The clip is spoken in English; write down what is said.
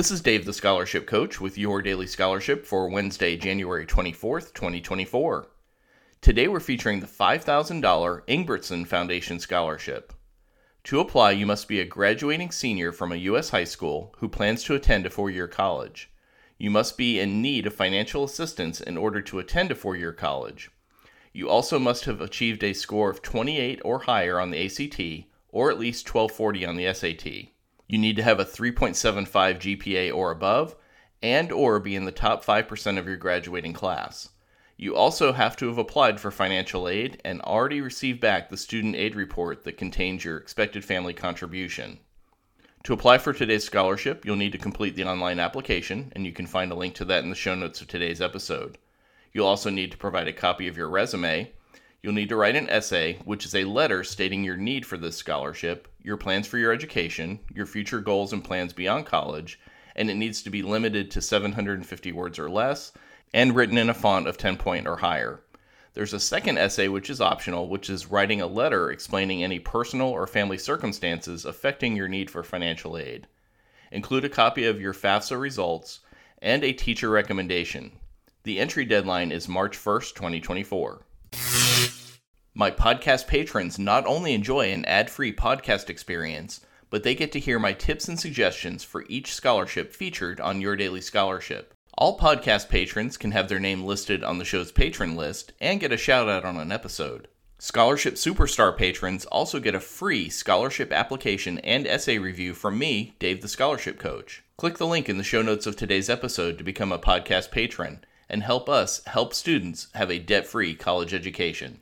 This is Dave the Scholarship Coach with your daily scholarship for Wednesday, January 24th, 2024. Today we're featuring the $5,000 Engebretson Foundation Scholarship. To apply, you must be a graduating senior from a U.S. high school who plans to attend a four year college. You must be in need of financial assistance in order to attend a four year college. You also must have achieved a score of 28 or higher on the ACT or at least 1240 on the SAT. You need to have a 3.75 GPA or above and or be in the top 5% of your graduating class. You also have to have applied for financial aid and already received back the student aid report that contains your expected family contribution. To apply for today's scholarship, you'll need to complete the online application, and you can find a link to that in the show notes of today's episode. You'll also need to provide a copy of your resume You'll need to write an essay, which is a letter stating your need for this scholarship, your plans for your education, your future goals and plans beyond college, and it needs to be limited to 750 words or less and written in a font of 10 point or higher. There's a second essay which is optional, which is writing a letter explaining any personal or family circumstances affecting your need for financial aid. Include a copy of your FAFSA results and a teacher recommendation. The entry deadline is March 1st, 2024. My podcast patrons not only enjoy an ad free podcast experience, but they get to hear my tips and suggestions for each scholarship featured on Your Daily Scholarship. All podcast patrons can have their name listed on the show's patron list and get a shout out on an episode. Scholarship Superstar patrons also get a free scholarship application and essay review from me, Dave the Scholarship Coach. Click the link in the show notes of today's episode to become a podcast patron and help us help students have a debt free college education.